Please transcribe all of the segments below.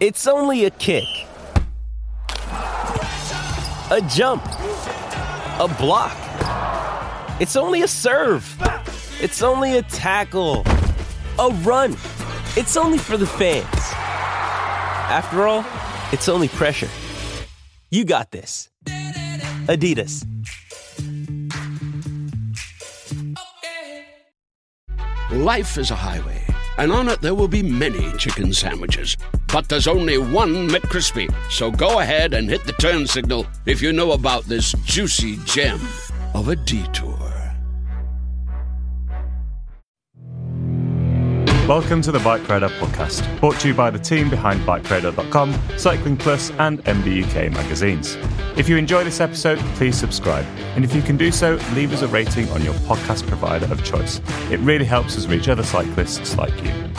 It's only a kick, a jump, a block. It's only a serve. It's only a tackle, a run. It's only for the fans. After all, it's only pressure. You got this. Adidas. Life is a highway, and on it there will be many chicken sandwiches. But there's only one McCrispy. So go ahead and hit the turn signal if you know about this juicy gem of a detour. Welcome to the Bike Radar podcast, brought to you by the team behind BikeRadar.com, Cycling Plus, and MBUK magazines. If you enjoy this episode, please subscribe. And if you can do so, leave us a rating on your podcast provider of choice. It really helps us reach other cyclists like you.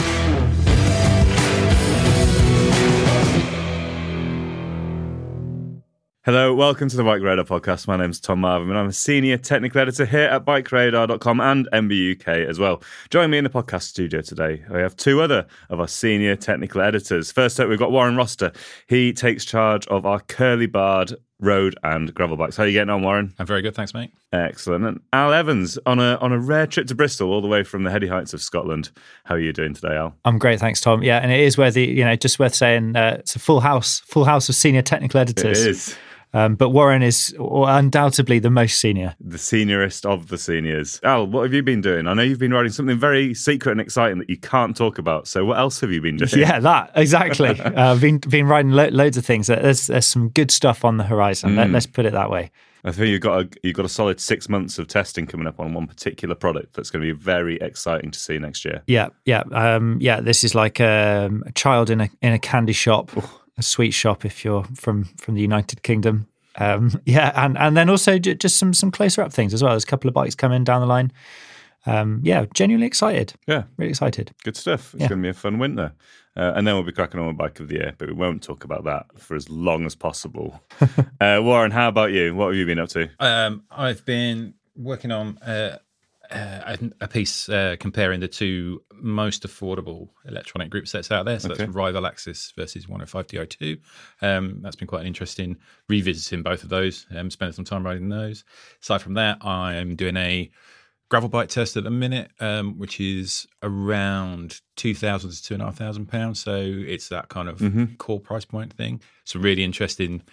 Hello, welcome to the Bike Radar podcast. My name is Tom Marvin, and I'm a senior technical editor here at BikeRadar.com and MBUK as well. Join me in the podcast studio today. We have two other of our senior technical editors. First up, we've got Warren Rossiter. He takes charge of our curly barred road and gravel bikes. How are you getting on, Warren? I'm very good, thanks, mate. Excellent. And Al Evans on a on a rare trip to Bristol, all the way from the heady heights of Scotland. How are you doing today, Al? I'm great, thanks, Tom. Yeah, and it is worthy, you know, just worth saying uh, it's a full house, full house of senior technical editors. It is. Um, but Warren is undoubtedly the most senior. The seniorest of the seniors. Al, what have you been doing? I know you've been writing something very secret and exciting that you can't talk about. So, what else have you been doing? Yeah, that exactly. I've uh, been been writing lo- loads of things. There's there's some good stuff on the horizon. Mm. Let, us put it that way. I think you've got a you've got a solid six months of testing coming up on one particular product that's going to be very exciting to see next year. Yeah, yeah, um, yeah. This is like um, a child in a in a candy shop. Ooh a sweet shop if you're from from the United Kingdom. Um, yeah, and and then also j- just some some closer up things as well. There's a couple of bikes coming down the line. Um, yeah, genuinely excited. Yeah, really excited. Good stuff. It's yeah. going to be a fun winter. Uh, and then we'll be cracking on with bike of the year, but we won't talk about that for as long as possible. uh, Warren, how about you? What have you been up to? Um, I've been working on uh, uh, a piece uh, comparing the two most affordable electronic group sets out there. So okay. that's Rival AXS versus 105 DI2. Um, that's been quite an interesting revisiting both of those, um, spending some time riding those. Aside from that, I'm doing a gravel bike test at the minute, um, which is around two thousand to two and a half thousand pounds. So it's that kind of mm-hmm. core price point thing. It's a really interesting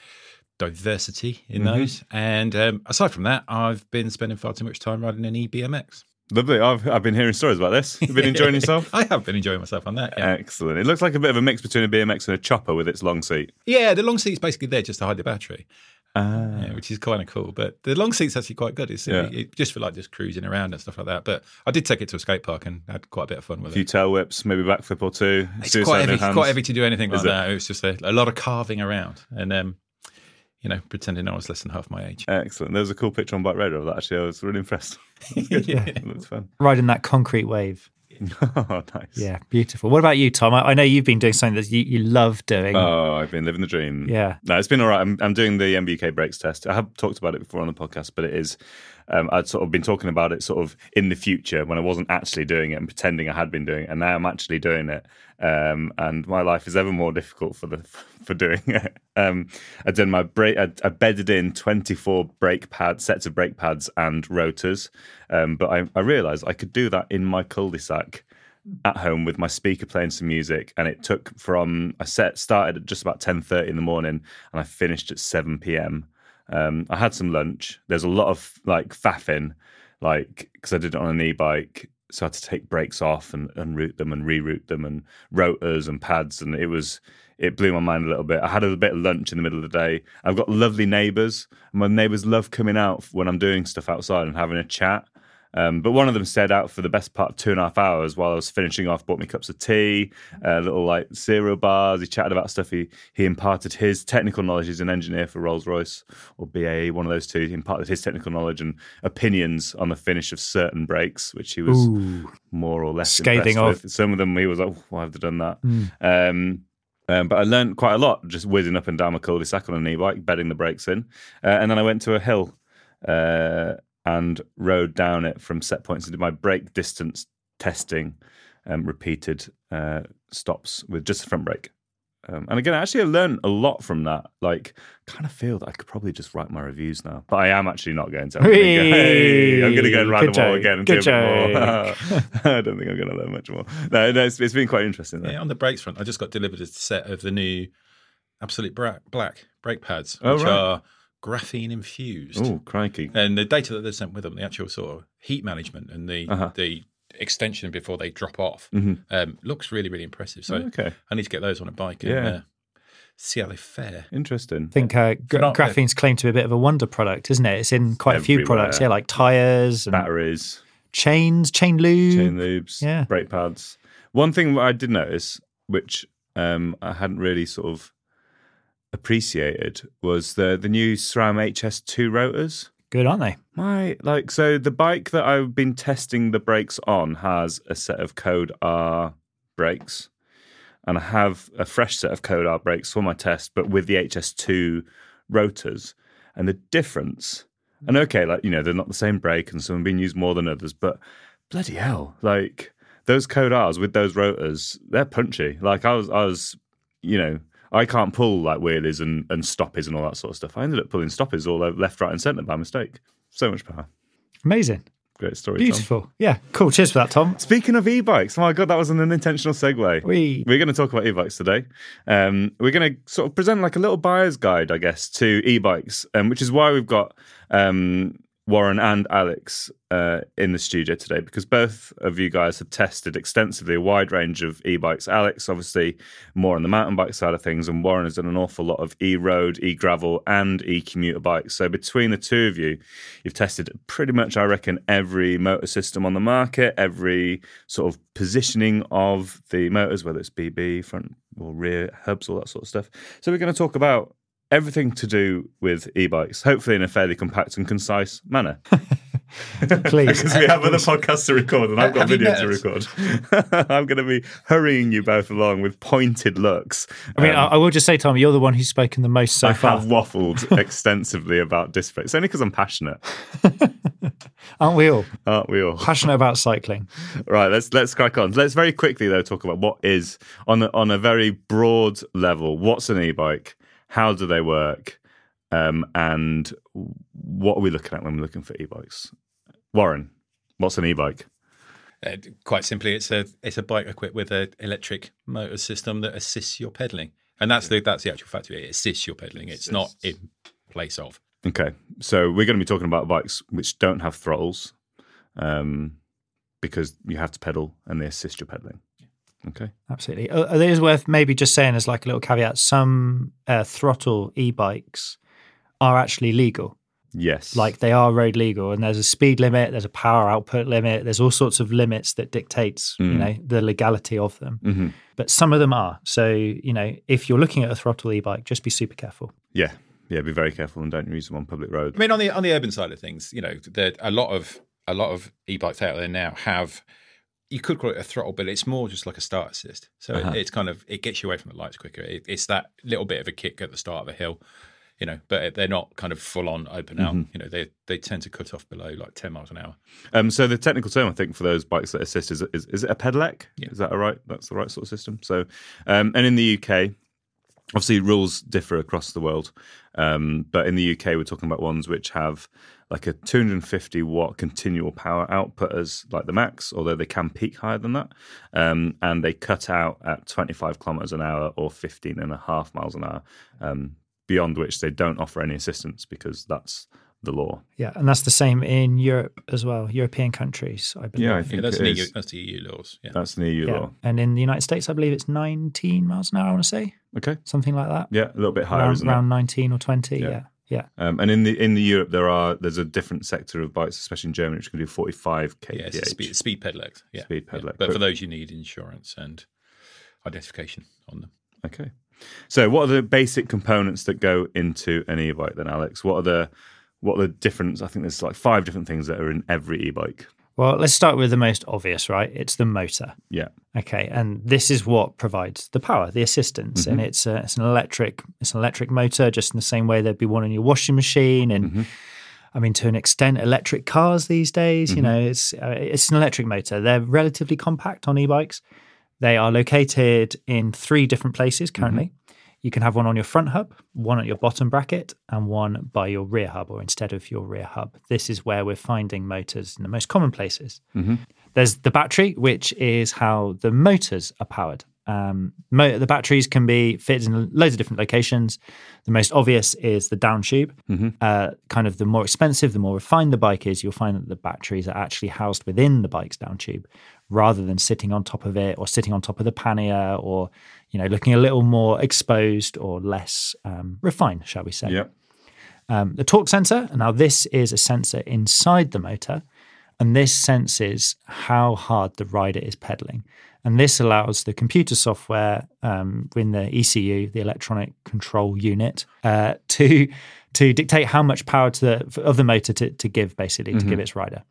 diversity in mm-hmm. those. And um, aside from that, I've been spending far too much time riding an eBMX. Lovely. I've, I've been hearing stories about this. You've been enjoying yourself? I have been enjoying myself on that. Yeah. Excellent. It looks like a bit of a mix between a BMX and a chopper with its long seat. Yeah, the long seat's basically there just to hide the battery. Ah. Yeah, which is kind of cool. But the long seat's actually quite good. It's yeah. it, just for like just cruising around and stuff like that. But I did take it to a skate park and had quite a bit of fun with it. A few tail whips, maybe backflip or two. It's quite heavy, quite heavy to do anything is like it? that. It was just a, a lot of carving around. And um, you know, pretending I was less than half my age. Excellent. There was a cool picture on Bike Radar of that. Actually, I was really impressed. yeah. It looks fun. Riding that concrete wave. oh, nice. Yeah, beautiful. What about you, Tom? I, I, know you've been doing something that you, you love doing. Oh, I've been living the dream. Yeah. No, it's been all right. I'm, I'm doing the MBUK brakes test. I have talked about it before on the podcast, but it is um, I'd sort of been talking about it sort of in the future when I wasn't actually doing it and pretending I had been doing it, and now I'm actually doing it. Um, and my life is ever more difficult for the for doing it. Um, I done my brake. I, I, bedded in 24 brake pads, sets of brake pads and rotors, um, but I, I realised I could do that in my cul-de-sac at home with my speaker playing some music, and it took from I set started at just about ten thirty in the morning, and I finished at seven p.m. Um, I had some lunch. There's a lot of like faffing, like because I did it on an e-bike, so I had to take brakes off and, and route them and reroute them and rotors and pads, and it was it blew my mind a little bit. I had a bit of lunch in the middle of the day. I've got lovely neighbours. My neighbours love coming out when I'm doing stuff outside and having a chat. Um, but one of them stayed out for the best part of two and a half hours while I was finishing off. Bought me cups of tea, uh, little like cereal bars. He chatted about stuff. He he imparted his technical knowledge. He's an engineer for Rolls Royce or BAE, one of those two. He imparted his technical knowledge and opinions on the finish of certain brakes, which he was Ooh. more or less Scathing off. with. Some of them he was like, oh, "Why have they done that?" Mm. Um, um, but I learned quite a lot just whizzing up and down a cul-de-sac on an e-bike, bedding the brakes in, uh, and then I went to a hill uh, and rode down it from set points and did my brake distance testing, um, repeated uh, stops with just the front brake. Um, and again, actually, I learned a lot from that. Like, kind of feel that I could probably just write my reviews now, but I am actually not going to. I'm going to go, hey, I'm going to go and ride Good them all again and Good do a bit more. I don't think I'm going to learn much more. No, no, it's, it's been quite interesting. Though. Yeah, on the brakes front, I just got delivered a set of the new Absolute Bra- Black brake pads, Oh, which right. are graphene infused. Oh, crikey! And the data that they sent with them, the actual sort of heat management and the Uh-huh. the extension before they drop off, Mhm. um, looks really really impressive. So Oh, okay, I need to get those on a bike and Yeah. uh, see how they fare. interesting. I think uh, gra- not- graphene's claimed to be a bit of a wonder product, isn't it? It's in quite a few products, yeah, like tires and Batteries, chains, chain lube. chain lubes, Yeah. brake pads. One thing I did notice, which um, I hadn't really sort of appreciated, was the the new SRAM HS2 rotors. Good, aren't they? My like so the bike that I've been testing the brakes on has a set of Code R brakes, and I have a fresh set of Code R brakes for my test, but with the HS2 rotors, and the difference. And okay, like you know, they're not the same brake, and some have been used more than others, but bloody hell, like those Code R's with those rotors, they're punchy. Like I was, I was, you know. I can't pull like wheelies and, and stoppies and all that sort of stuff. I ended up pulling stoppies all left, right, and centre by mistake. So much power. Amazing. Great story. Tom. Beautiful. Yeah, cool. Cheers for that, Tom. Speaking of e-bikes, oh my god, that was an unintentional segue. We We're going to talk about e-bikes today. Um, we're going to sort of present like a little buyer's guide, I guess, to e-bikes, um, which is why we've got um, Warren and Alex uh, in the studio today because both of you guys have tested extensively a wide range of e-bikes. Alex, obviously, more on the mountain bike side of things, and Warren has done an awful lot of e-road, e-gravel, and e-commuter bikes. So between the two of you, you've tested pretty much, I reckon, every motor system on the market, every sort of positioning of the motors, whether it's BB, front or rear hubs, all that sort of stuff. So we're going to talk about everything to do with e-bikes, hopefully in a fairly compact and concise manner. please. Because we have other podcasts to record and I've got video to record. I'm going to be hurrying you both along with pointed looks. I mean, Um, I, I will just say, Tom, you're the one who's spoken the most so far. I've waffled extensively about disc brakes, only because I'm passionate, aren't we all? aren't we all? Passionate about cycling. Right, let's let's crack on. Let's very quickly though talk about what is on a, on a very broad level. What's an e-bike? How do they work? Um, and what are we looking at when we're looking for e-bikes? Warren, what's an e-bike? Uh, quite simply, it's a it's a bike equipped with an electric motor system that assists your pedaling, and that's the that's the actual fact of it. It assists your pedaling. It's not in place of. Okay, so we're going to be talking about bikes which don't have throttles, um, because you have to pedal and they assist your pedaling. Okay. Absolutely. Uh, It is worth maybe just saying as like a little caveat some uh, throttle e bikes are actually legal. Yes. Like they are road legal, and there's a speed limit, there's a power output limit, there's all sorts of limits that dictates you Mm. know the legality of them. Mhm. But some of them are. So you know, if you're looking at a throttle e bike, just be super careful. Yeah. Yeah. Be very careful and don't use them on public roads. I mean, on the on the urban side of things, you know, there a lot of a lot of e-bikes out there now have. You could call it a throttle, but it's more just like a start assist. So Uh-huh. it, it's kind of it gets you away from the lights quicker. It, it's that little bit of a kick at the start of a hill, you know. But they're not kind of full on open out. Mm-hmm. You know, they they tend to cut off below like ten miles an hour. Um, so the technical term, I think, for those bikes that assist is is, is it a pedelec? Is that a right? That's the right sort of system. So, um, and in the UK, Obviously, rules differ across the world, um, but in the UK, we're talking about ones which have like a 250 watt continual power output as like the max, although they can peak higher than that, um, and they cut out at 25 kilometers an hour or 15 and a half miles an hour, um, beyond which they don't offer any assistance because that's the law. Yeah, and that's the same in Europe as well, European countries, I believe. Yeah, I think Yeah, that's, it the is. EU, that's the EU laws. Yeah. That's the EU Yeah. law. And in the United States, I believe it's 19 miles an hour, I want to say, Okay. something like that. Yeah, a little bit higher, around, isn't it? around it? 19 or 20. Yeah. Yeah. Yeah. Um, and in the in the Europe, there are there's a different sector of bikes, especially in Germany, which can do 45 yeah, kph. it's a speed, speed pedelec. Yeah. Speed yeah. pedelec. But for those, you need insurance and identification on them. Okay. So, what are the basic components that go into an e-bike then, Alex? What are the what are the different? I think there's like five different things that are in every e-bike. Well, let's start with the most obvious, right? It's the motor. Yeah. Okay, and this is what provides the power, the assistance, and mm-hmm. it's a, it's an electric it's an electric motor, just in the same way there'd be one in your washing machine, and mm-hmm. I mean to an extent, electric cars these days. You mm-hmm. know, it's uh, it's an electric motor. They're relatively compact on e-bikes. They are located in three different places currently. You can have one on your front hub, one at your bottom bracket, and one by your rear hub or instead of your rear hub. This is where we're finding motors in the most common places. There's the battery, which is how the motors are powered. Um, mo- the batteries can be fitted in loads of different locations. The most obvious is the down tube. Uh, kind of the more expensive, the more refined the bike is, you'll find that the batteries are actually housed within the bike's down tube rather than sitting on top of it or sitting on top of the pannier or, you know, looking a little more exposed or less um, refined, shall we say. Yeah. Um, the torque sensor, now this is a sensor inside the motor, and this senses how hard the rider is pedaling. And this allows the computer software um, in the ECU, the electronic control unit, uh, to to dictate how much power to the of the motor to, to give, basically, to give its rider.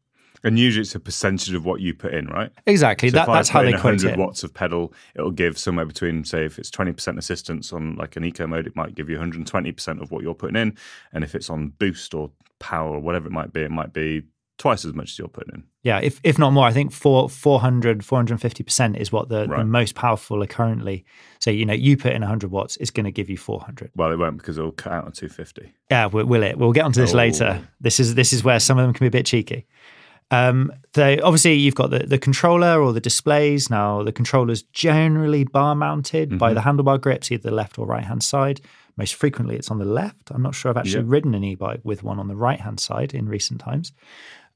And usually it's a percentage of what you put in, right? Exactly. So that, that's how they quote 100 it. watts of pedal, it'll give somewhere between, say, if it's 20% assistance on like an eco mode, it might give you 120% of what you're putting in. And if it's on boost or power or whatever it might be, it might be twice as much as you're putting in. Yeah, if if not more, I think four, 400, 450% is what the, the most powerful are currently. So, you know, you put in 100 watts, it's going to give you 400. Well, it won't because it'll cut out on 250. Yeah, will, will it? We'll get onto this Oh. later. This is this is where some of them can be a bit cheeky. Um, they obviously you've got the, the controller or the displays. Now the controller's generally bar mounted by the handlebar grips, either the left or right hand side. Most frequently, it's on the left. I'm not sure I've actually Yeah. ridden an e-bike with one on the right hand side in recent times.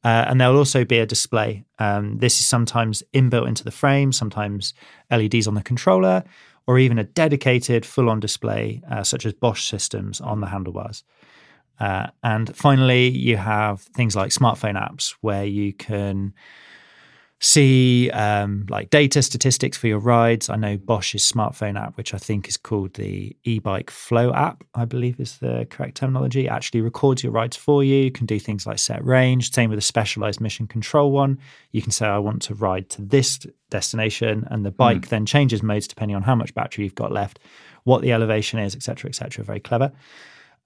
Uh, and there'll also be a display. Um, this is sometimes inbuilt into the frame, sometimes LEDs on the controller, or even a dedicated full on display, uh, such as Bosch systems on the handlebars. Uh, and finally, you have things like smartphone apps where you can see um, like data statistics for your rides. I know Bosch's smartphone app, which I think is called the e-bike flow app, I believe is the correct terminology, actually records your rides for you. You can do things like set range. Same with a specialized mission control one. You can say, I want to ride to this destination, and the bike then changes modes depending on how much battery you've got left, what the elevation is, etc., etc. Very clever.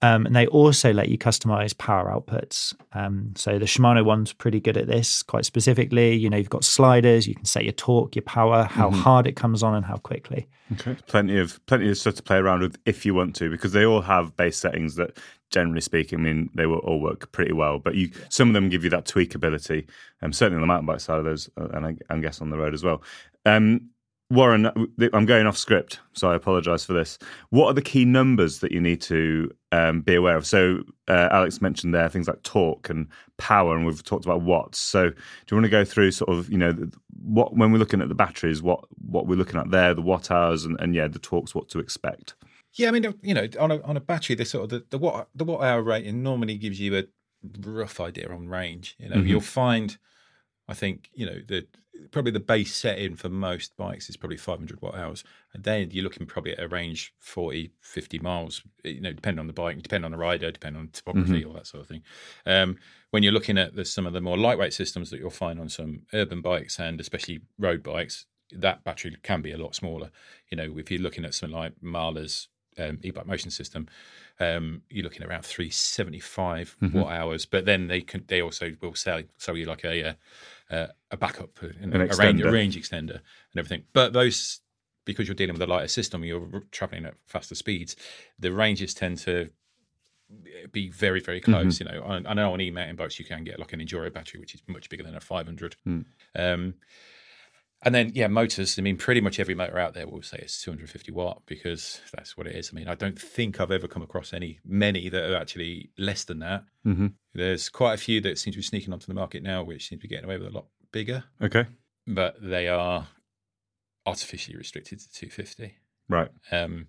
Um, and they also let you customize power outputs. Um, so the Shimano one's pretty good at this, quite specifically. You know, you've got sliders, you can set your torque, your power, how hard it comes on, and how quickly. Okay. Plenty of plenty of stuff to play around with if you want to, because they all have base settings that, generally speaking, I mean, they will all work pretty well. But you, some of them give you that tweakability. Um, certainly on the mountain bike side of those, uh, and I, I guess on the road as well. Um, Warren, I'm going off script, so I apologise for this. What are the key numbers that you need to um, be aware of? So, uh, Alex mentioned there things like torque and power, and we've talked about watts. So, do you want to go through sort of, you know, what when we're looking at the batteries, what what we're looking at there, the watt hours, and, and yeah, the torques, what to expect? Yeah, I mean, you know, on a on a battery, the sort of the, the watt the watt hour rating normally gives you a rough idea on range. You know, Mm-hmm. you'll find, I think, you know, the probably the base setting for most bikes is probably 500 watt hours, and then you're looking probably at a range 40, 50 miles. You know, depending on the bike, depending on the rider, depending on topography, Mm-hmm. all that sort of thing. Um, when you're looking at the, some of the more lightweight systems that you'll find on some urban bikes and especially road bikes, that battery can be a lot smaller. You know, if you're looking at something like Mahle's um, e-bike motion system, um, you're looking around 375 Mm-hmm. watt hours. But then they can they also will sell sell you like a uh, uh, a backup, uh, you know, An a range, a extender. range extender and everything. But those because you're dealing with a lighter system, you're traveling at faster speeds. The ranges tend to be very very close. You know, I, I know on e-mountain bikes you can get like an enduro battery, which is much bigger than a 500. Um, and then, yeah, motors. I mean, pretty much every motor out there will say it's 250 watt because that's what it is. I mean, I don't think I've ever come across any many that are actually less than that. Mm-hmm. There's quite a few that seem to be sneaking onto the market now, which seem to be getting away with a lot bigger, Okay. but they are artificially restricted to 250. Right. Um,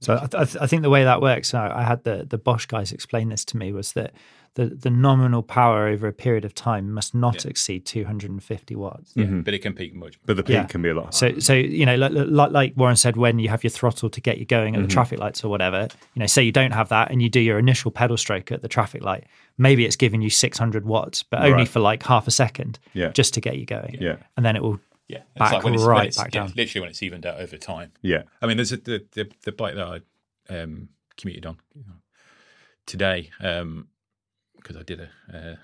So I, th- I think the way that works, I I had the the Bosch guys explain this to me, was that the the nominal power over a period of time must not exceed 250 watts. yeah, but it can peak much. But the peak Yeah. can be a lot higher. So, so you know, like, like, like Warren said, when you have your throttle to get you going Mm-hmm. at the traffic lights or whatever, you know, say you don't have that and you do your initial pedal stroke at the traffic light, maybe it's giving you 600 watts, but only Right. for like half a second, Yeah. just to get you going. Yeah. and then it will Yeah, it's back when it's, right when it's, back yeah, down. literally when it's evened out over time. yeah. I mean, there's a, the, the the bike that I um, commuted on today because I did a uh,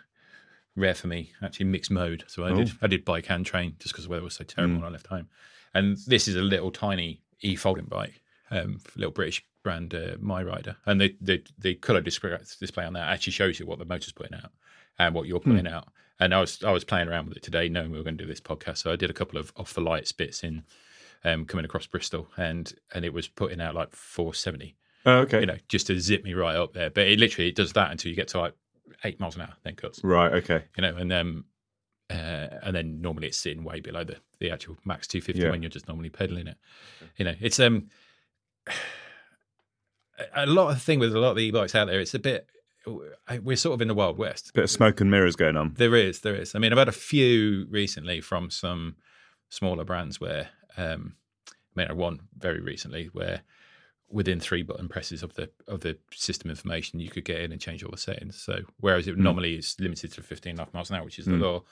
rare for me actually mixed mode. So I did I did bike and train just because the weather was so terrible when I left home. And this is a little tiny e folding bike, um, little British brand uh, MiRider, and the the the colour display, display on that actually shows you what the motor's putting out and what you're putting out. And I was I was playing around with it today, knowing we were going to do this podcast. So I did a couple of off the lights bits in um, coming across Bristol, and and it was putting out like 470. Oh, okay. You know, just to zip me right up there. But it literally it does that until you get to like eight miles an hour, then cuts. Right. Okay. You know, and um, uh, and then normally it's sitting way below the the actual max 250 Yeah. when you're just normally pedaling it. You know, it's um a lot of the thing with a lot of the e-bikes out there. It's a bit we're sort of in the wild west. Bit of smoke and mirrors going on. There is, there is. I mean, I've had a few recently from some smaller brands where, um, I mean, I one very recently where within three button presses of the of the system information, you could get in and change all the settings. So whereas it normally is limited to 15 and a half miles an hour, which is the law,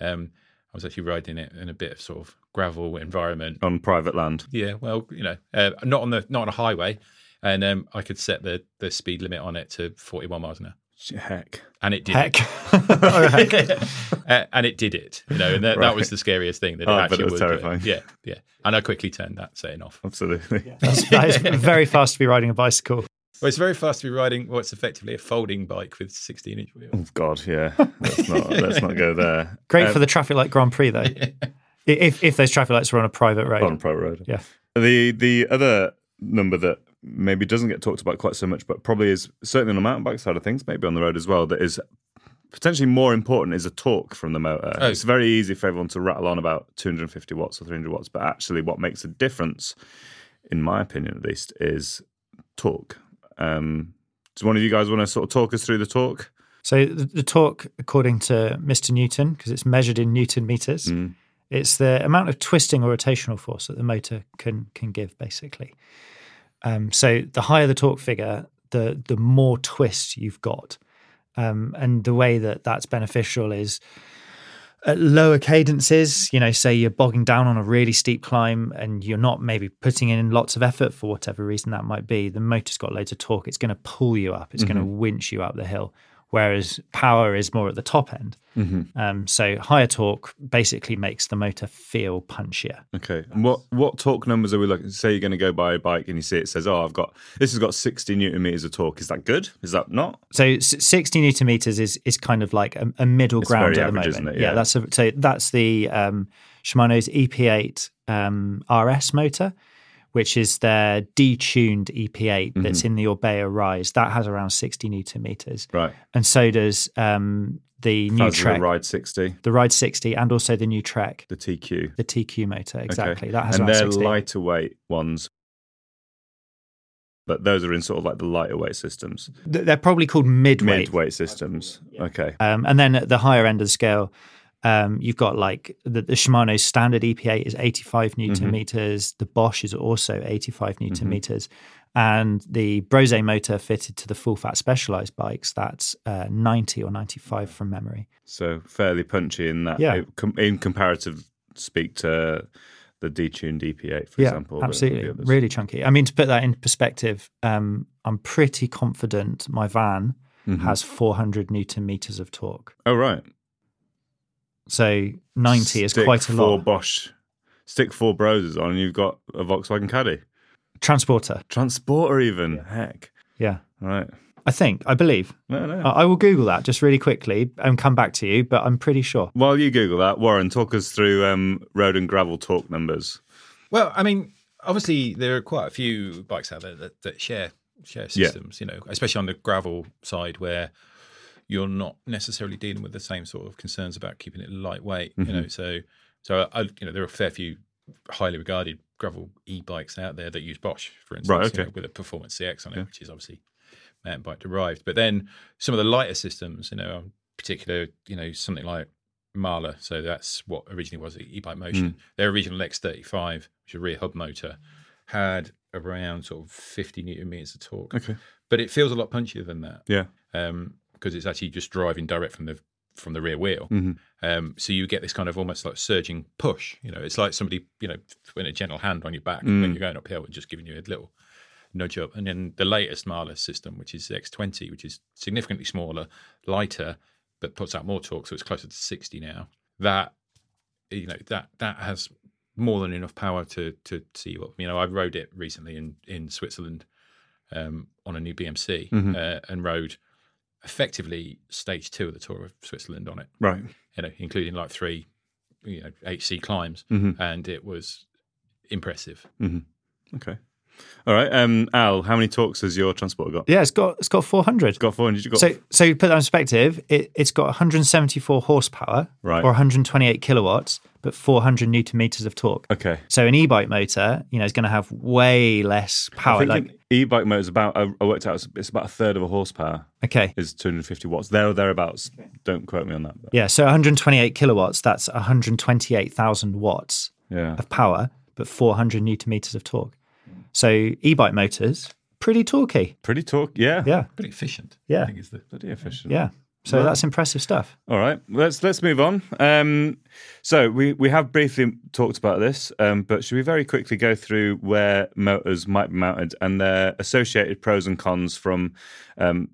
um, I was actually riding it in a bit of sort of gravel environment. On private land. Yeah, well, you know, uh, not on the not on a highway, and um, I could set the the speed limit on it to 41 miles an hour Heck. and it did heck. it. Uh, and it did it, you know, and that, that was the scariest thing that Oh, it I bet actually it was would do it. terrifying. Yeah, yeah. And I quickly turned that setting off. Absolutely. That's, that is very fast to be riding a bicycle. Well, it's very fast to be riding what's effectively a folding bike with 16 inch wheels. Oh God, yeah. Let's not let's not go there. Great Um, for the traffic light Grand Prix though. If if those traffic lights were on a private road. on a private road. Yeah. The the other number that maybe doesn't get talked about quite so much, but probably is certainly on the mountain bike side of things, maybe on the road as well, that is potentially more important is a torque from the motor. Oh. It's very easy for everyone to rattle on about 250 watts or 300 watts, but actually, what makes a difference, in my opinion at least, is torque. Um, does one of you guys want to sort of talk us through the torque? So the, the torque, according to Mr. Newton, because it's measured in Newton meters, Mm. it's the amount of twisting or rotational force that the motor can can give, basically. Um, so the higher the torque figure, the the more twist you've got, um, and the way that that's beneficial is at lower cadences. You know, say you're bogging down on a really steep climb and you're not maybe putting in lots of effort for whatever reason that might be. The motor's got loads of torque. It's going to pull you up. It's going to winch you up the hill. Whereas power is more at the top end. Mm-hmm. Um, so higher torque basically makes the motor feel punchier. Okay. And what what torque numbers are we looking? Say you're going to go buy a bike and you see it says, "Oh, I've got this has got 60 newton meters of torque." Is that good? Is that not? So 60 newton meters is is kind of like a, a middle It's ground at the moment. it? Yeah. that's a, so that's the um, Shimano's EP8 um, RS motor, which is their detuned EP8 that's Mhm. in the Orbea Rise. That has around 60 newton meters, Right. and so does um, the new That's the Ride 60, the Ride 60, and also the new Trek, the TQ. the TQ motor. Okay. Exactly, that has and around they're 60. lighter weight ones. But those are in sort of like the lighter weight systems. They're probably called midweight. Mid-weight systems. Okay. Um, and then at the higher end of the scale, um, you've got like the, the Shimano standard EP8 is 85 newton Mhm. meters. The Bosch is also 85 newton Mhm. meters. And the Brose motor fitted to the full fat specialized bikes, that's uh, 90 or 95 from memory. So fairly punchy in that. Yeah. In comparative speak to the detuned EP8, for yeah, example. absolutely. really chunky. I mean, to put that in perspective, um, I'm pretty confident my van Mhm. has 400 newton meters of torque. Oh, right. So 90 is quite a four lot. Bosch, stick four Broses on, and you've got a Volkswagen Caddy. Transporter. Transporter, even. Heck. Yeah. Right. I think, I believe. No, no. I I will Google that just really quickly and come back to you, but I'm pretty sure. While you Google that, Warren, talk us through um, road and gravel torque numbers. Well, I mean, obviously there are quite a few bikes out there that, that share share Yeah. systems. You know, especially on the gravel side where you're not necessarily dealing with the same sort of concerns about keeping it lightweight. You know, Mhm. so so I, you know there are a fair few highly regarded gravel e-bikes out there that use Bosch, for instance, Right, you know, with a Performance CX on it, Yeah. which is obviously mountain bike derived. But then some of the lighter systems, you know, in particular, you know, something like Mahle. So that's what originally was e-bike motion. Mm. Their original X35, which is a rear hub motor, had around sort of 50 newton meters of torque. Okay. But it feels a lot punchier than that. Yeah. Um, because it's actually just driving direct from the from the rear wheel. Mhm. Um, so you get this kind of almost like surging push. You know, it's like somebody, you know, putting a gentle hand on your back Mm. when you're going uphill and just giving you a little nudge up. And then the latest Mahle system, which is X20, which is significantly smaller, lighter, but puts out more torque, so it's closer to 60 now. That you know that that has more than enough power to to see you up. You know, I rode it recently in in Switzerland um, on a new BMC Mhm. uh, and rode effectively stage two of the tour of Switzerland on it. Right. You know, including like three, you know, HC climbs, Mhm. and it was impressive. hmm Okay. All right. Um, Al, how many torques has your transporter got? Yeah, it's got it's got 400. It's got 400. You got So, so to put that in perspective, it, it's got 174 horsepower Right. or 128 kilowatts, but 400 newton meters of torque. Okay. So an e-bike motor, you know, is going to have way less power. I think Like, an e-bike motor is about. I I worked out it's- it's about a third of a horsepower. okay, Is 250 watts. There or thereabouts. Don't quote me on that. But yeah. So 128 kilowatts, that's 128,000 watts yeah. of power, but 400 newton meters of torque. So e-bike motors, pretty torquey. Pretty torque. Yeah. Yeah, Pretty efficient. Yeah. I think it's the Pretty efficient. yeah. So Right. that's impressive stuff. All right, let's let's move on. Um, so we we have briefly talked about this, um, but should we very quickly go through where motors might be mounted and their associated pros and cons from um,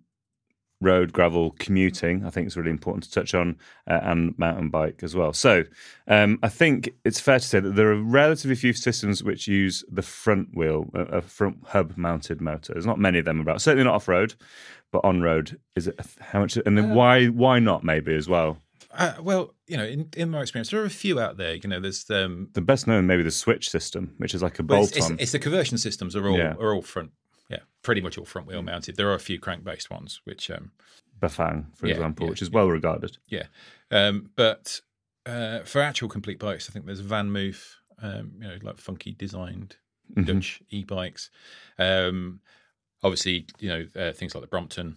road, gravel, commuting? I think it's really important to touch on, uh, and mountain bike as well. So um, I think it's fair to say that there are relatively few systems which use the front wheel, a, a front hub mounted motor. There's not many of them about. Certainly not off road, but on road, is it how much? And then why why not maybe as well? Uh, well, you know, in, in my experience, there are a few out there. You know, there's um, The best known maybe the switch system, which is like a well, bolt it's, it's, on. it's the conversion systems are all Yeah. are all front, yeah, pretty much all front wheel mounted. There are a few crank based ones, which um, Bafang, for Yeah, example, yeah, which is well regarded. yeah, um, but uh, for actual complete bikes, I think there's VanMoof, um, you know, like funky designed Mhm. Dutch e-bikes. Um, obviously, you know, uh, things like the Brompton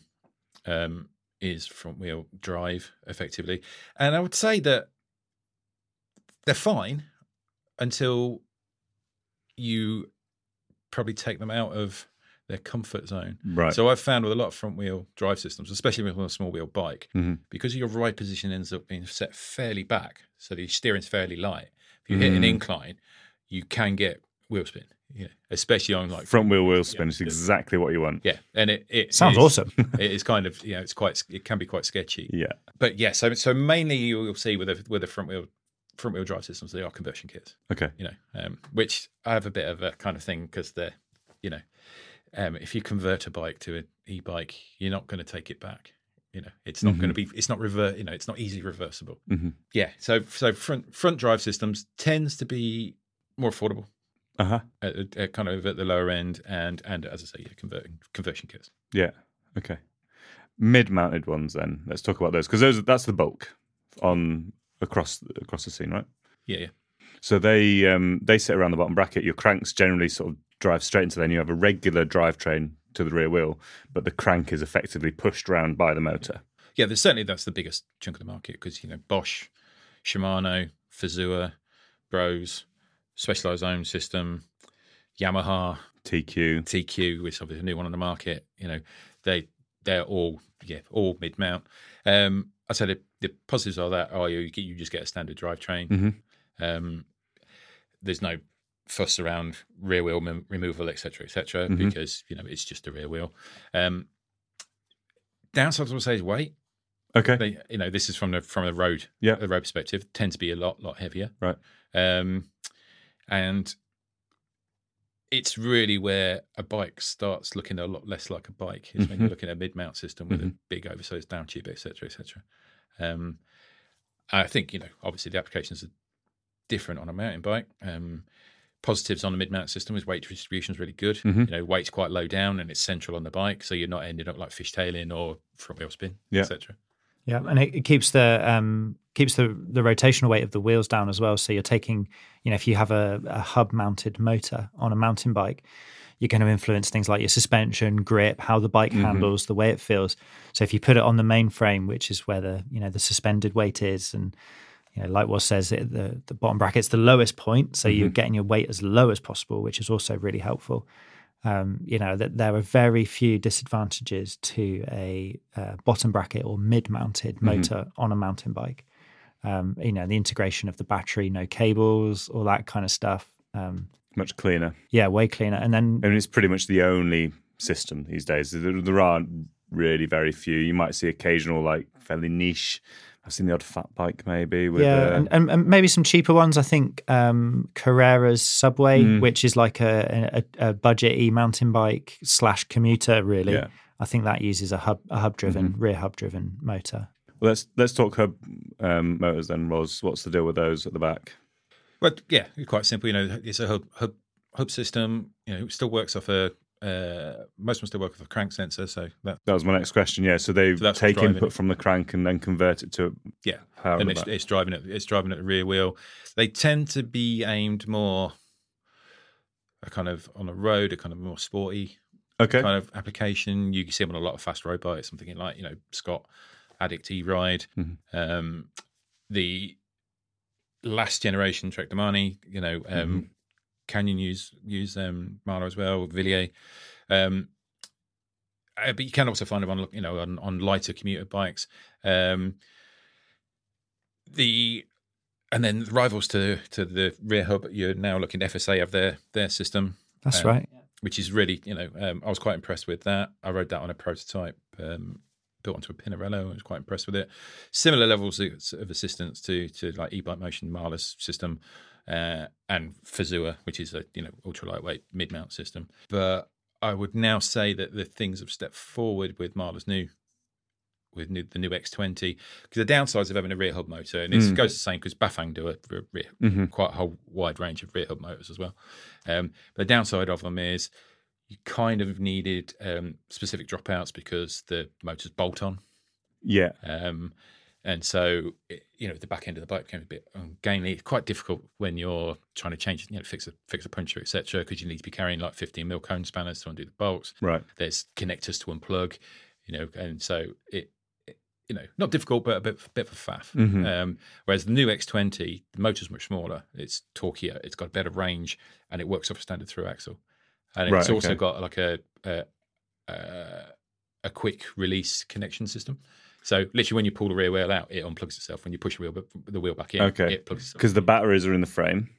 um, is front wheel drive effectively, and I would say that they're fine until you probably take them out of their comfort zone. Right. So I've found with a lot of front wheel drive systems, especially with a small wheel bike, Mhm. because your ride position ends up being set fairly back, so the steering's fairly light. If you hit an Mm. incline, you can get wheel spin. Yeah, especially on like front wheel wheel spin is exactly what you want. Yeah, and it, it Sounds is- awesome. it is kind of you know it's quite it can be quite sketchy. Yeah, but yeah, so so mainly you'll see with the with the front wheel front wheel drive systems they are conversion kits. Okay. you know, um, which I have a bit of a kind of thing because they're you know, um, if you convert a bike to an e-bike, you're not going to take it back. You know, it's not going to be it's not revert. You know, it's not easy reversible. Mhm. Yeah, so so front front drive systems tends to be more affordable Uh huh. at, at kind of at the lower end, and and as I say, yeah, converting conversion kits. Yeah. Okay. Mid-mounted ones, then let's talk about those because those that's the bulk on across across the scene, right? Yeah, yeah. So they um, they sit around the bottom bracket. Your cranks generally sort of drive straight into them. You have a regular drivetrain to the rear wheel, but the crank is effectively pushed around by the motor. Yeah, there's certainly that's the biggest chunk of the market because you know Bosch, Shimano, Fazua, Brose, Specialized Own System, Yamaha, TQ, TQ, which is obviously a new one on the market. You know, they they're all yeah all mid mount. Um, I said the, the positives are that oh you you just get a standard drivetrain. Mhm. Um, there's no fuss around rear wheel mem- removal, etc., etc., Mhm. because you know it's just a rear wheel. Um, downsides, I would say, is weight. Okay. They, you know, this is from the from the road, Yeah. the road perspective, tend to be a lot lot heavier, Right. Um, and it's really where a bike starts looking a lot less like a bike is when you're Mhm. looking at a mid mount system with a Mhm. big oversized down tube, etc., etc. Um, I think you know, obviously, the applications are different on a mountain bike. Um, positives on the mid mount system is weight distribution is really good. Mhm. You know, weight's quite low down and it's central on the bike, so you're not ending up like fishtailing or front wheel spin, Yeah. etc. Yeah, and it, it keeps the um, keeps the the rotational weight of the wheels down as well. So you're taking, you know, if you have a, a hub mounted motor on a mountain bike, you're going to influence things like your suspension, grip, how the bike Mhm. handles, the way it feels. So if you put it on the main frame, which is where the you know the suspended weight is, and you know, like what says it, the the bottom bracket's the lowest point, so you're Mhm. getting your weight as low as possible, which is also really helpful. Um, you know that there are very few disadvantages to a uh, bottom bracket or mid-mounted Mhm. motor on a mountain bike. Um, you know the integration of the battery, no cables, all that kind of stuff. Um, Much cleaner. yeah, way cleaner. And then I mean, it's pretty much the only system these days. There, there are really very few. You might see occasional, like fairly niche. I've seen the odd fat bike maybe with yeah, uh, and, and, and maybe some cheaper ones. I think um, Carrera's Subway, Mm. which is like a, a, a budget e mountain bike slash commuter. Really, Yeah. I think that uses a hub a hub driven rear hub driven motor. Well, let's let's talk hub um, motors then, Ros. What's the deal with those at the back? But yeah, quite simple. You know, it's a hub hub hub system. You know, it still works off a uh, most of them still work with a crank sensor. So that That was my next question. Yeah, so they So take input it. from the crank and then convert it to yeah, and it's, it's driving it. It's driving at the rear wheel. They tend to be aimed more a kind of on a road, a kind of more sporty Okay. kind of application. You can see them on a lot of fast road bikes. I'm thinking like you know Scott Addict E Ride, Mhm. um, the last generation Trek Domane, you know, um, Canyon use use um, Mahle as well, Villiers. Um, uh, but you can also find them on you know on, on lighter commuter bikes. Um, the and then rivals to to the rear hub, you're now looking at FSA have their their system. That's um, right. Which is really, you know, um, I was quite impressed with that. I rode that on a prototype um, built onto a Pinarello. I was quite impressed with it. Similar levels of, of assistance to to like e-bike motion Mahle's system uh, and Fazua, which is a you know ultra lightweight mid mount system. But I would now say that the things have stepped forward with Mahle's new with new, the new X20 because the downsides of having a rear hub motor and it Mm. goes the same because Bafang do a rear, Mhm. quite a whole wide range of rear hub motors as well. Um, but the downside of them is you kind of needed um, specific dropouts because the motors bolt on. Yeah. Um, and so, you know, the back end of the bike became a bit ungainly. It's quite difficult when you're trying to change, you know, fix a fix a puncture, etc. Because you need to be carrying like 15 mil cone spanners to undo the bolts. Right. There's connectors to unplug, you know, and so it, it you know, not difficult, but a bit bit of a faff. Mhm. Um, whereas the new X20, the motor's much smaller. It's torquier. It's got better range, and it works off a standard through axle. And Right, it's also okay. got like a, a a a quick release connection system. So literally, when you pull the rear wheel out, it unplugs itself. When you push the wheel the wheel back in, Okay. it plugs. Because the batteries are in the frame.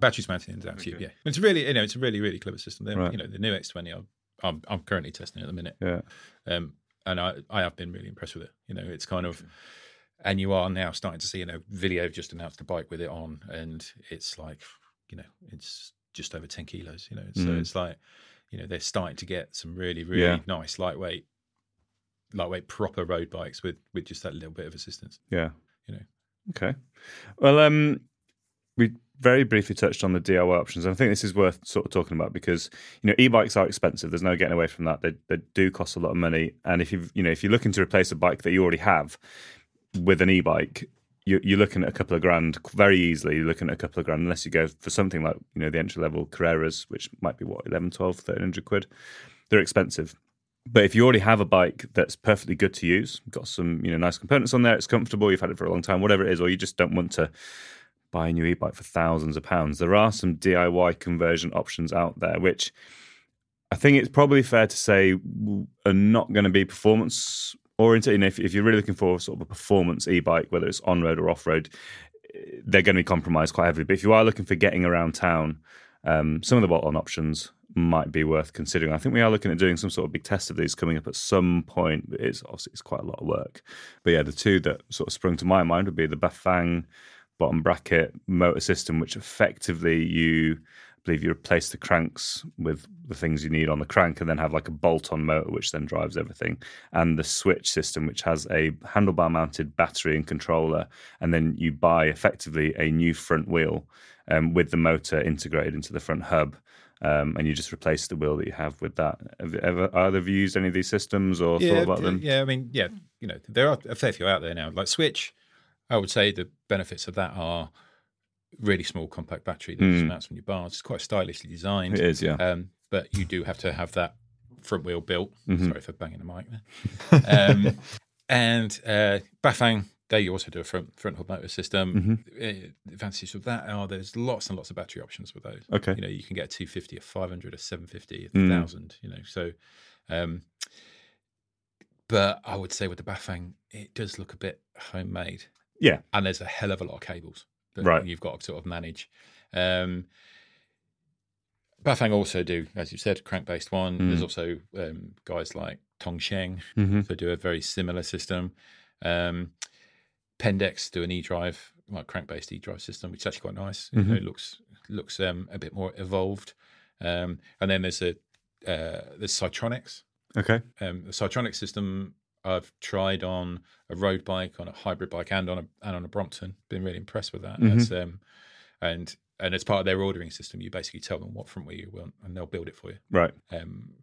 Batteries mounted in the down tube. Yeah, it's really you know it's a really really clever system. Right. You know the new X20. I'm, I'm I'm currently testing at the minute. Yeah. Um, and I I have been really impressed with it. You know, it's kind of. And you are now starting to see, you know, video just announced a bike with it on, and it's like, you know, it's just over ten kilos. You know, so Mm. it's like, you know, they're starting to get some really, really Yeah. nice lightweight, lightweight proper road bikes with with just that little bit of assistance. Yeah. You know. Okay. Well, um, we very briefly touched on the DIY options, and I think this is worth sort of talking about because you know e-bikes are expensive. There's no getting away from that. They they do cost a lot of money, and if you you know if you're looking to replace a bike that you already have with an e-bike. You're, you're looking at a couple of grand very easily. You're looking at a couple of grand unless you go for something like you know the entry level Carreras, which might be what 11, 12, 1300 quid. They're expensive. But if you already have a bike that's perfectly good to use, got some you know nice components on there, it's comfortable, you've had it for a long time, whatever it is, or you just don't want to buy a new e-bike for thousands of pounds, there are some DIY conversion options out there, which I think it's probably fair to say are not going to be performance oriented. And if, if you're really looking for sort of a performance e-bike, whether it's on road or off road, they're going to be compromised quite heavily. But if you are looking for getting around town, um, some of the bolt-on options might be worth considering. I think we are looking at doing some sort of big test of these coming up at some point. It's obviously it's quite a lot of work. But yeah, the two that sort of sprung to my mind would be the Bafang bottom bracket motor system, which effectively you I believe you replace the cranks with the things you need on the crank and then have like a bolt-on motor which then drives everything and the Swytch system which has a handlebar mounted battery and controller and then you buy effectively a new front wheel um, with the motor integrated into the front hub um, and you just replace the wheel that you have with that have you ever either of you used any of these systems or thought about them Yeah, I mean, yeah, you know, there are a fair few out there now. Like Swytch, I would say the benefits of that are really small compact battery that Mm. mounts on your bars. It's quite stylishly designed. It is, yeah. Um, but you do have to have that front wheel built. Mhm. Sorry for banging the mic there. um, and uh, Bafang, they also do a front front hub motor system. Mm-hmm. Uh, advantages of that are there's lots and lots of battery options with those. Okay. You know, you can get a 250, a 500, a 750, a Mm. 1000, you know. So, um, but I would say with the Bafang, it does look a bit homemade. Yeah. And there's a hell of a lot of cables that Right. you've got to sort of manage. Um, Bafang also do, as you said, crank based one. Mm. There's also um, guys like Tongsheng Mhm. who do a very similar system. Um, Pendix do an e-drive, like crank based e-drive system, which is actually quite nice. You know, it looks looks um, a bit more evolved. Um, and then there's a uh, there's Cytronex. okay Um, the Cytronex system I've tried on a road bike, on a hybrid bike, and on a and on a Brompton. Been really impressed with that. Mhm. That's, um, and and as part of their ordering system, you basically tell them what front wheel you want, and they'll build it for you. right Um,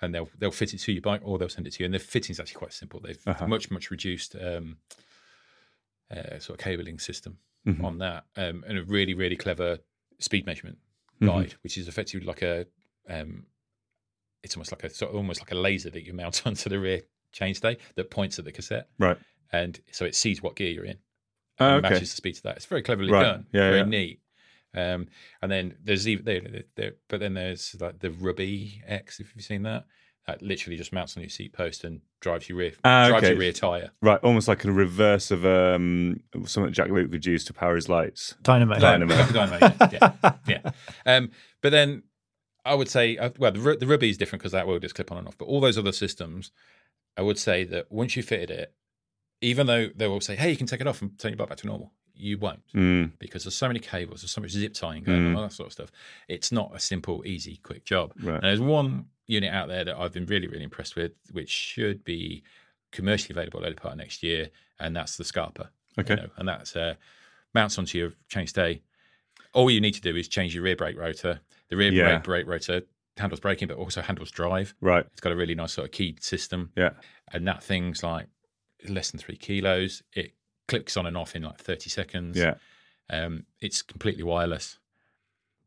and they'll they'll fit it to your bike, or they'll send it to you. And the fitting's actually quite simple. They've Uh-huh. much much reduced um, uh, sort of cabling system Mhm. on that, um, and a really really clever speed measurement Mhm. guide, which is effectively like a um, it's almost like a sort of almost like a laser that you mount onto the rear chainstay that points at the cassette, right and so it sees what gear you're in Oh, and okay. matches the speed to that. It's very cleverly Right. done, Yeah, very yeah. neat. Um, and then there's even there, but then there's like the Rubbee X, if you've seen that. That literally just mounts on your seat post and drives your rear Ah, drives okay. your rear tire. Right, almost like a reverse of um, something Jack Luke would use to power his lights. Dynamo. Dynamo. Dynamo, yeah, yeah, yeah. Um, but then I would say, uh, well, the, Ru- the Rubbee is different because that will just clip on and off. But all those other systems, I would say that once you fitted it, even though they will say, "Hey, you can take it off and turn your bike back to normal," you won't Mm. because there's so many cables, there's so much zip tying going on, Mm. all that sort of stuff. It's not a simple, easy, quick job. Right. And there's one unit out there that I've been really, really impressed with, which should be commercially available early part of next year, and that's the Skarper. you Okay. know, and that's uh, mounts onto your chainstay. All you need to do is change your rear brake rotor. The rear Yeah. brake, brake rotor handles braking, but also handles drive. Right. It's got a really nice sort of keyed system. Yeah. And that thing's like less than three kilos. It clicks on and off in like 30 seconds. Yeah. Um, it's completely wireless.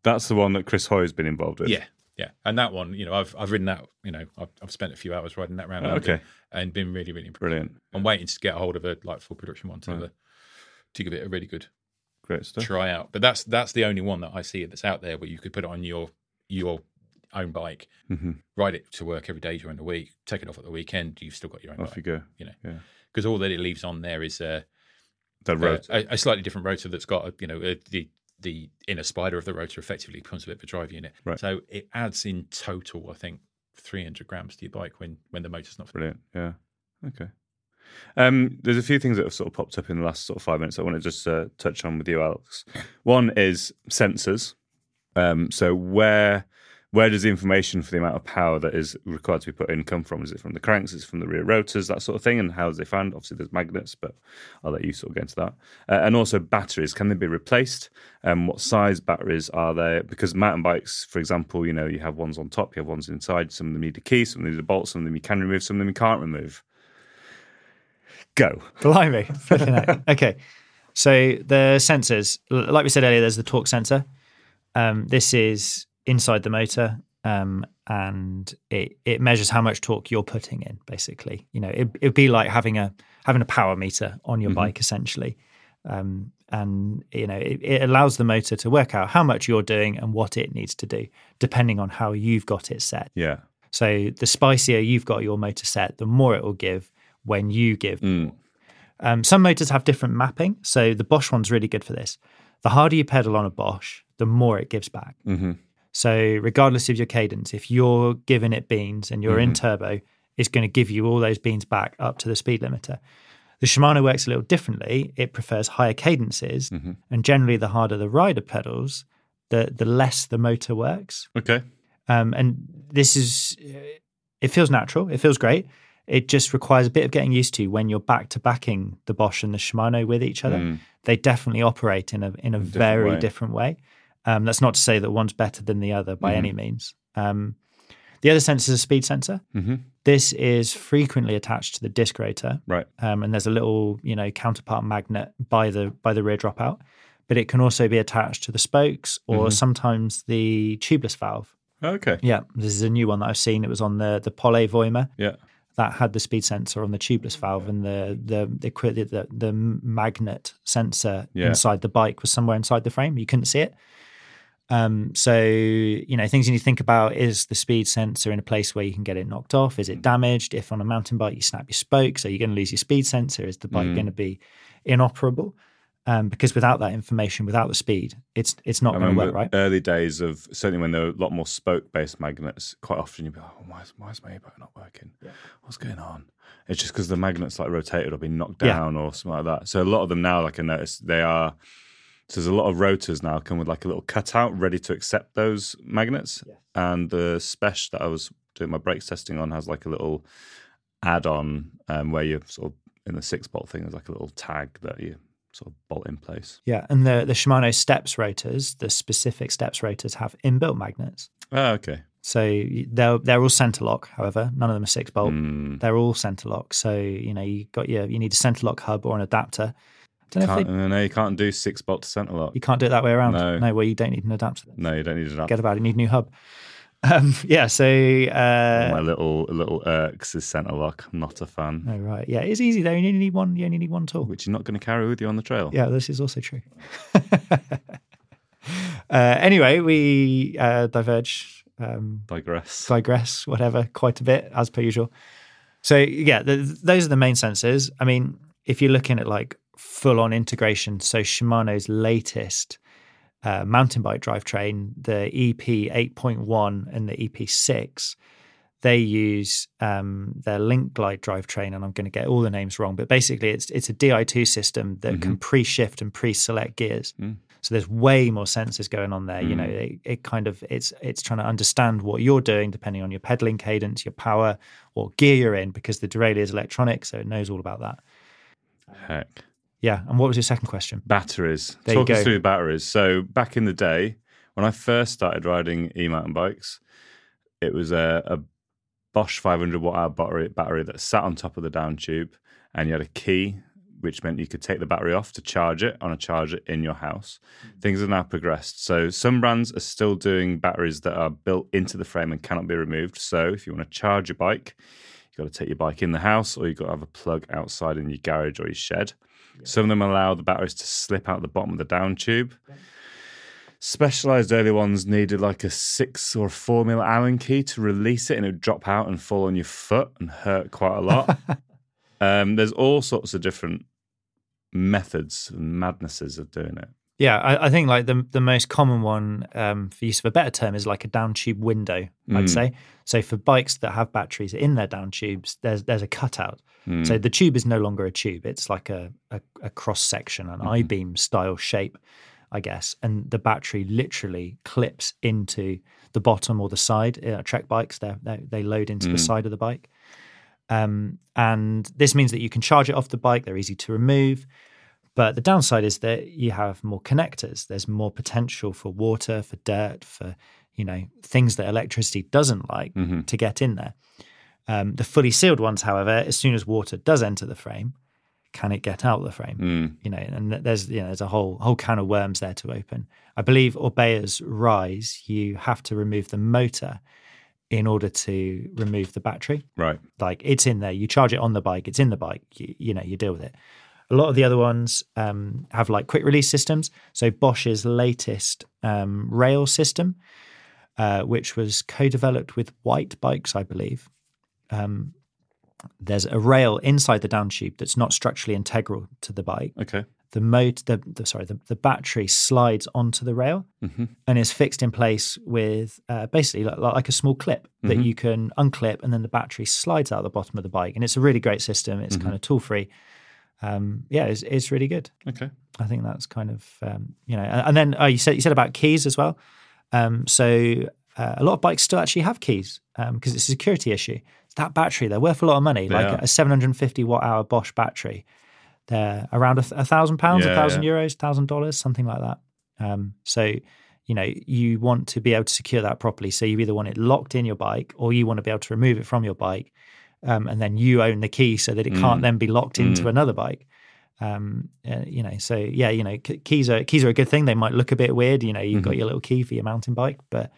That's the one that Chris Hoy's been involved with. Yeah. Yeah. And that one, you know, I've I've ridden that, you know, I've, I've spent a few hours riding that around Oh, okay. and been really, really impressed. Brilliant. I'm waiting to get a hold of a like full production one to, Right. to give it a really good Great stuff. try out. But that's that's the only one that I see that's out there where you could put it on your your own bike, hmm ride it to work every day during the week, take it off at the weekend. You've still got your own Off bike, you go. you know, Yeah. because all that it leaves on there is uh, The road. a, a slightly different rotor that's got a, you know a, the the inner spider of the rotor effectively becomes a bit of a drive unit. Right. So it adds in total, I think, 300 grams to your bike when when the motor's not. Brilliant. Yeah. Okay. Um, there's a few things that have sort of popped up in the last sort of five minutes. I want to just uh, touch on with you, Alex. One is sensors. Um, so where where does the information for the amount of power that is required to be put in come from? Is it from the cranks? Is it from the rear rotors? That sort of thing. And how is it found? Obviously, there's magnets, but I'll let you sort of get into that. Uh, and also batteries. Can they be replaced? Um, what size batteries are there? Because mountain bikes, for example, you know, you have ones on top, you have ones inside. Some of them need a key, some of them need a bolt, some of them you can remove, some of them you can't remove. Go. Blimey. Okay. So the sensors, like we said earlier, there's the torque sensor. Um, this is inside the motor, um, and it it measures how much torque you're putting in. Basically, you know, it it'd be like having a having a power meter on your Mhm. bike, essentially. Um, and you know, it, it allows the motor to work out how much you're doing and what it needs to do, depending on how you've got it set. Yeah. So the spicier you've got your motor set, the more it will give when you give. Mm. Um, some motors have different mapping. So the Bosch one's really good for this. The harder you pedal on a Bosch, the more it gives back. Mm-hmm. So regardless of your cadence, if you're giving it beans and you're in Mhm. turbo, it's going to give you all those beans back up to the speed limiter. The Shimano works a little differently. It prefers higher cadences, Mhm. and generally, the harder the rider pedals, the the less the motor works. Okay. Um, and this is, it feels natural. It feels great. It just requires a bit of getting used to when you're back to backing the Bosch and the Shimano with each other. Mm. They definitely operate in a in a different very way. different way. Um, that's not to say that one's better than the other by Mhm. any means. Um, the other sensor is a speed sensor. Mm-hmm. This is frequently attached to the disc rotor, Right. um, and there's a little you know counterpart magnet by the by the rear dropout. But it can also be attached to the spokes or Mhm. sometimes the tubeless valve. Okay. Yeah, this is a new one that I've seen. It was on the the Pole Voima Yeah. that had the speed sensor on the tubeless valve, and the the the the, the, the magnet sensor Yeah. inside the bike was somewhere inside the frame. You couldn't see it. Um, so you know things you need to think about is the speed sensor in a place where you can get it knocked off. Is Mm. it damaged? If on a mountain bike you snap your spoke, so you're going to lose your speed sensor. Is the bike Mm. going to be inoperable? Um, because without that information, without the speed, it's it's not going to work, right? early days of certainly when there were a lot more spoke-based magnets. Quite often you'd be like, oh, "Why is, why is my e-bike not working? What's going on?" It's just because the magnets like rotated or been knocked Yeah. down or something like that. So a lot of them now, like I noticed, they are. So there's a lot of rotors now come with like a little cutout ready to accept those magnets, and the Spesh that I was doing my brakes testing on has like a little add-on um, where you're sort of in the six bolt thing. There's like a little tag that you sort of bolt in place. Yeah, and the the Shimano STEPS rotors, the specific STEPS rotors have inbuilt magnets. Oh, okay. So they're they're all center lock. However, none of them are six bolt. Mm. They're all center lock. So you know you got your you need a center lock hub or an adapter. Don't know if they, no, you can't do six bolt to center lock. you can't do it that way around. No. no well you don't need an adapter. No, you don't need an adapter. Get about it. You need a new hub. Um, yeah. So uh, My little little Irks is center lock. I'm not a fan. oh, right. Yeah, it's easy though. You only need one. You only need one tool. Which you're not going to carry with you on the trail. Yeah, this is also true. uh, anyway, we uh, diverge, um, Digress. digress, whatever, quite a bit as per usual. So yeah, the, those are the main sensors. I mean, if you're looking at like full-on integration, so Shimano's latest uh, mountain bike drivetrain, the EP 8.1 and the EP 6, they use um, their Link Glide drivetrain, and I'm going to get all the names wrong, but basically it's it's a Di2 system that can pre-shift and pre-select gears. Mm. So there's way more sensors going on there. You know, Mm. it, it kind of it's it's trying to understand what you're doing depending on your pedaling cadence, your power, what gear you're in, because the derailleur is electronic, so it knows all about that. Heck. Yeah. And what was your second question? Batteries. There Talk us through batteries. So back in the day, when I first started riding e-mountain bikes, it was a, a Bosch 500 watt hour battery, battery that sat on top of the down tube, and you had a key, which meant you could take the battery off to charge it on a charger in your house. Mm. Things have now progressed. So some brands are still doing batteries that are built into the frame and cannot be removed. So if you want to charge your bike, got to take your bike in the house, or you've got to have a plug outside in your garage or your shed. Some of them allow the batteries to slip out the bottom of the down tube. Specialized early ones needed like a six or four mil Allen key to release it, and it would drop out and fall on your foot and hurt quite a lot. um, there's all sorts of different methods and madnesses of doing it. Yeah, I, I think like the the most common one, um, for use of a better term, is like a down tube window. Mm. I'd say. So for bikes that have batteries in their down tubes, there's there's a cutout. Mm. So the tube is no longer a tube; it's like a a, a cross section, an Mm-hmm. I beam style shape, I guess. And the battery literally clips into the bottom or the side. Uh, Trek bikes, they they load into the Mm. side of the bike. Um, and this means that you can charge it off the bike. They're easy to remove. But the downside is that you have more connectors. There's more potential for water, for dirt, for you know things that electricity doesn't like Mhm. to get in there. Um, the fully sealed ones, however, as soon as water does enter the frame, can it get out the frame? Mm. You know, and there's you know there's a whole whole can of worms there to open. I believe Orbea's Rise, you have to remove the motor in order to remove the battery. Right. Like it's in there. You charge it on the bike. It's in the bike. You, you know, you deal with it. A lot of the other ones um, have like quick release systems. So Bosch's latest um, rail system, uh, which was co-developed with Whyte Bikes, I believe. Um, there's a rail inside the down tube that's not structurally integral to the bike. Okay. The mode, the, the sorry, the, the battery slides onto the rail hmm and is fixed in place with uh, basically like, like a small clip that Mhm. you can unclip, and then the battery slides out the bottom of the bike. And it's a really great system. It's Mhm. kind of tool free. Um, yeah, it's, it's really good. Okay. I think that's kind of um, you know, and, and then oh, you said you said about keys as well. Um, so uh, a lot of bikes still actually have keys because it's a security issue. That battery, they're worth a lot of money. They like are. a 750 watt hour Bosch battery, they're around a, a thousand pounds, a thousand yeah. euros, thousand dollars, something like that. Um, so you know you want to be able to secure that properly. So you either want it locked in your bike, or you want to be able to remove it from your bike, um, and then you own the key so that it can't Mm. then be locked into Mm. another bike. Um, uh, you know, so yeah, you know, k- keys are keys are a good thing. They might look a bit weird. You know, you've got Mhm. your little key for your mountain bike, but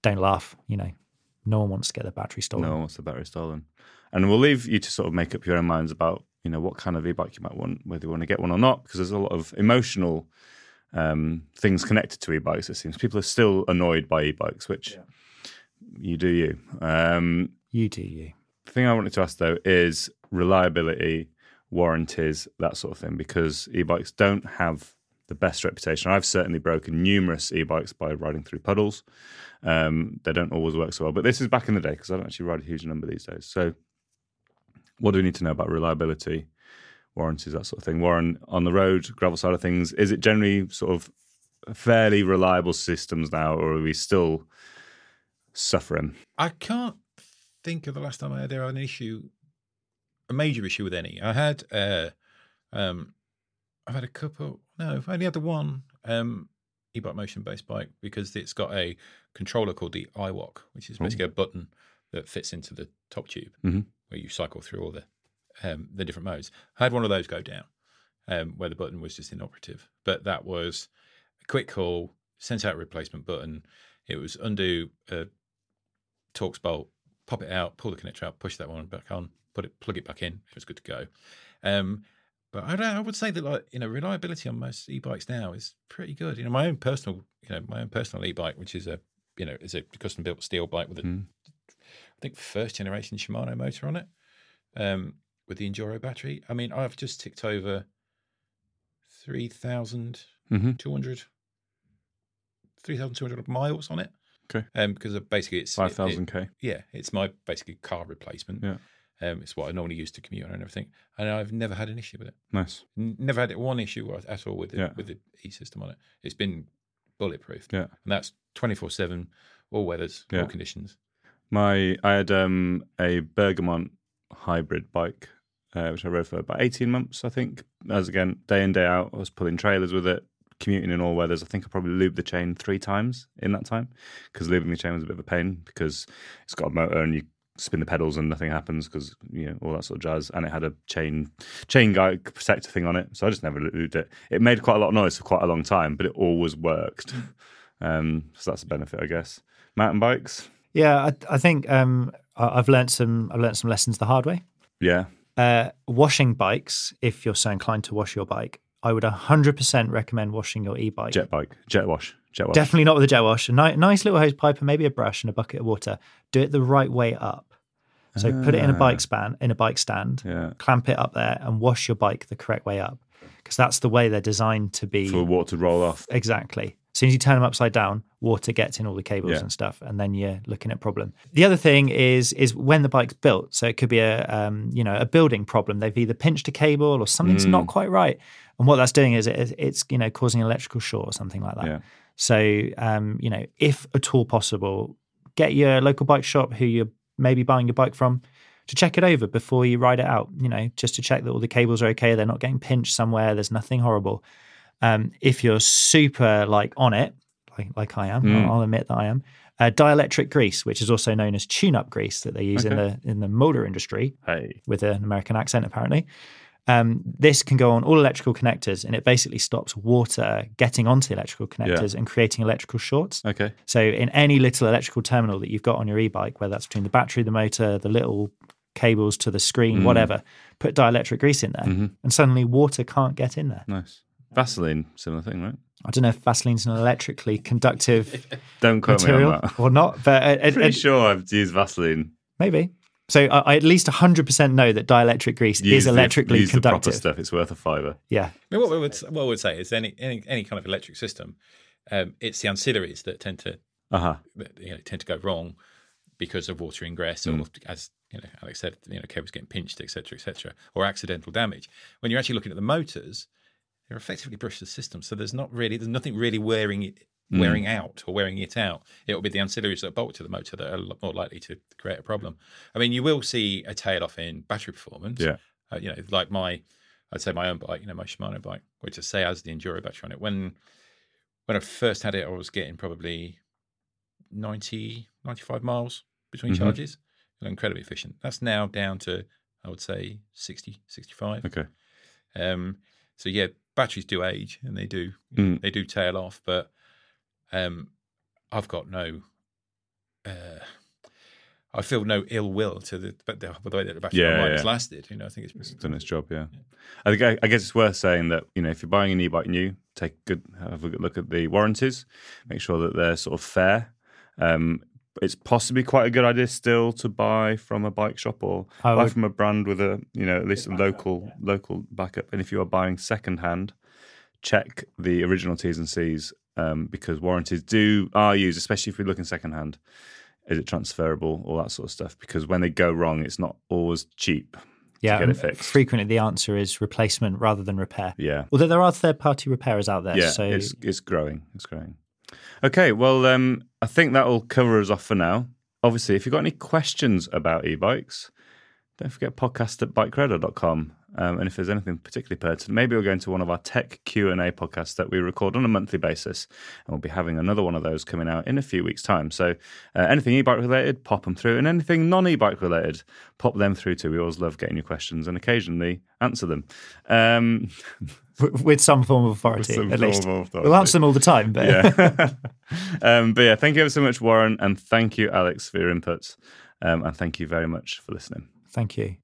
don't laugh. You know, no one wants to get their battery stolen. No, one wants the battery stolen? And we'll leave you to sort of make up your own minds about you know what kind of e-bike you might want, whether you want to get one or not, because there's a lot of emotional um, things connected to e-bikes. It seems people are still annoyed by e-bikes, which you do you. Um, You do you. The thing I wanted to ask though is reliability, warranties, that sort of thing, because e-bikes don't have the best reputation. I've certainly broken numerous e-bikes by riding through puddles. Um, they don't always work so well, but this is back in the day because I don't actually ride a huge number these days. So, what do we need to know about reliability, warranties, that sort of thing? Warren, on the road, gravel side of things, is it generally sort of fairly reliable systems now, or are we still suffering? I can't think of the last time I had an issue, a major issue with any. I had, uh, um, I've had a couple. No, I've only had the one um, ebikemotion based bike because it's got a controller called the iWoc, which is basically a button that fits into the top tube Mhm. where you cycle through all the um, the different modes. I had one of those go down um, where the button was just inoperative, but that was a quick call, sent out a replacement button. It was undo a Torx bolt, pop it out, pull the connector out, push that one back on, put it, plug it back in. It was good to go. Um, but I, I would say that like you know reliability on most e-bikes now is pretty good. You know my own personal you know my own personal e-bike, which is a you know is a custom built steel bike with a Mm. I think first generation Shimano motor on it, um, with the Enduro battery. I mean I've just ticked over three thousand Mhm. two hundred. 3,200 miles on it. Okay. Um, because basically it's it- it- 5,000k. yeah, it's my basically car replacement. Yeah. Um, it's what I normally use to commute and everything, and I've never had an issue with it. Nice. Never had one issue at all with the, Yeah. with the e system on it. It's been bulletproof. Yeah. and that's twenty four seven, all weathers, Yeah. all conditions. My I had um, a Bergamont hybrid bike, uh, which I rode for about eighteen months. I think as again day in day out, I was pulling trailers with it, commuting in all weathers. I think I probably lubed the chain three times in that time because lubing the chain was a bit of a pain because it's got a motor and you spin the pedals and nothing happens because you know all that sort of jazz. And it had a chain chain guide protector thing on it, so I just never lubed it. It made quite a lot of noise for quite a long time, but it always worked. Um, so that's a benefit, I guess. Mountain bikes, Yeah, I, I think um, I- I've learned some. I've learned some lessons the hard way. yeah. Uh, washing bikes, if you're so inclined to wash your bike, I would 100% recommend washing your e-bike. Jet bike, jet wash, jet wash. Definitely not with a jet wash. A ni- nice little hose pipe and maybe a brush and a bucket of water. Do it the right way up. So put it in a Ah. bike span, in a bike stand, Yeah. clamp it up there, and wash your bike the correct way up. because that's the way they're designed to be. For water to roll off. Exactly. As soon as you turn them upside down, water gets in all the cables Yeah. and stuff, and then you're looking at problem. The other thing is is when the bike's built. So it could be a um, you know a building problem. They've either pinched a cable or something's Mm. not quite right, and what that's doing is it, it's you know causing an electrical short or something like that. Yeah. So um, you know if at all possible, get your local bike shop who you're maybe buying your bike from to check it over before you ride it out. You know just to check that all the cables are okay. They're not getting pinched somewhere. There's nothing horrible. Um, if you're super like on it, like like I am, Mm. I'll admit that I am. Uh, dielectric grease, which is also known as tune-up grease, that they use in the in the motor industry, Hey. with an American accent apparently. Um, this can go on all electrical connectors, and it basically stops water getting onto the electrical connectors and creating electrical shorts. Okay. So, in any little electrical terminal that you've got on your e-bike, whether that's between the battery, the motor, the little cables to the screen, Mm. whatever, put dielectric grease in there, Mhm. and suddenly water can't get in there. Nice. Vaseline, similar thing, right? I don't know if Vaseline's an electrically conductive Don't quote material me on that. or not, but uh, uh, Pretty uh, sure I've used Vaseline. maybe. So I, I at least 100% know that dielectric grease Use is the- electrically use the proper conductive. stuff. It's worth a fiver. Yeah. I mean, what we would what we would say is any any, any kind of electric system, um, it's the ancillaries that tend to Uh huh. that, you know tend to go wrong because of water ingress or as you know Alex said, you know cables getting pinched, etc., etc., or accidental damage. When you're actually looking at the motors, they're effectively brushless systems, so there's not really there's nothing really wearing it Mm. wearing out or wearing it out. It will be the ancillaries that bolt to the motor that are more likely to create a problem. I mean, you will see a tail off in battery performance. Yeah. Uh, you know, like my, I'd say my own bike, you know, my Shimano bike, which I say has the enduro battery on it. When when I first had it, I was getting probably 90, 95 miles between Mhm. charges. Incredibly efficient. That's now down to, I would say, 60, 65. Okay. Um, so yeah, batteries do age and they do Mm. they do tail off, but um, I've got no. Uh, I feel no ill will to the but the, the way that the battery Yeah, yeah. has lasted. You know, I think it's done its job, yeah. I think I, I guess it's worth saying that you know if you're buying an e-bike new, take a good have a good look at the warranties, make sure that they're sort of fair. Um, it's possibly quite a good idea still to buy from a bike shop or I buy would- from a brand with a you know at least a local local backup. And if you are buying second hand, check the original T's and C's um, because warranties do are used, especially if we're looking second hand. Is it transferable? All that sort of stuff. Because when they go wrong, it's not always cheap Yeah. to get it fixed. Frequently, the answer is replacement rather than repair. Yeah. Although there are third party repairers out there. yeah, so it's it's growing. It's growing. Okay, well, um, I think that will cover us off for now. Obviously, if you've got any questions about e-bikes, don't forget podcast at bikeradar.com. Um, and if there's anything particularly pertinent, maybe we'll go into one of our tech Q&A podcasts that we record on a monthly basis. And we'll be having another one of those coming out in a few weeks' time. So uh, anything e-bike related, pop them through. And anything non-e-bike related, pop them through too. We always love getting your questions and occasionally answer them. Um, with some form of authority, at least. authority. We'll answer them all the time, but yeah. um, but yeah, thank you ever so much, Warren, and thank you, Alex, for your inputs. Um, and thank you very much for listening. thank you.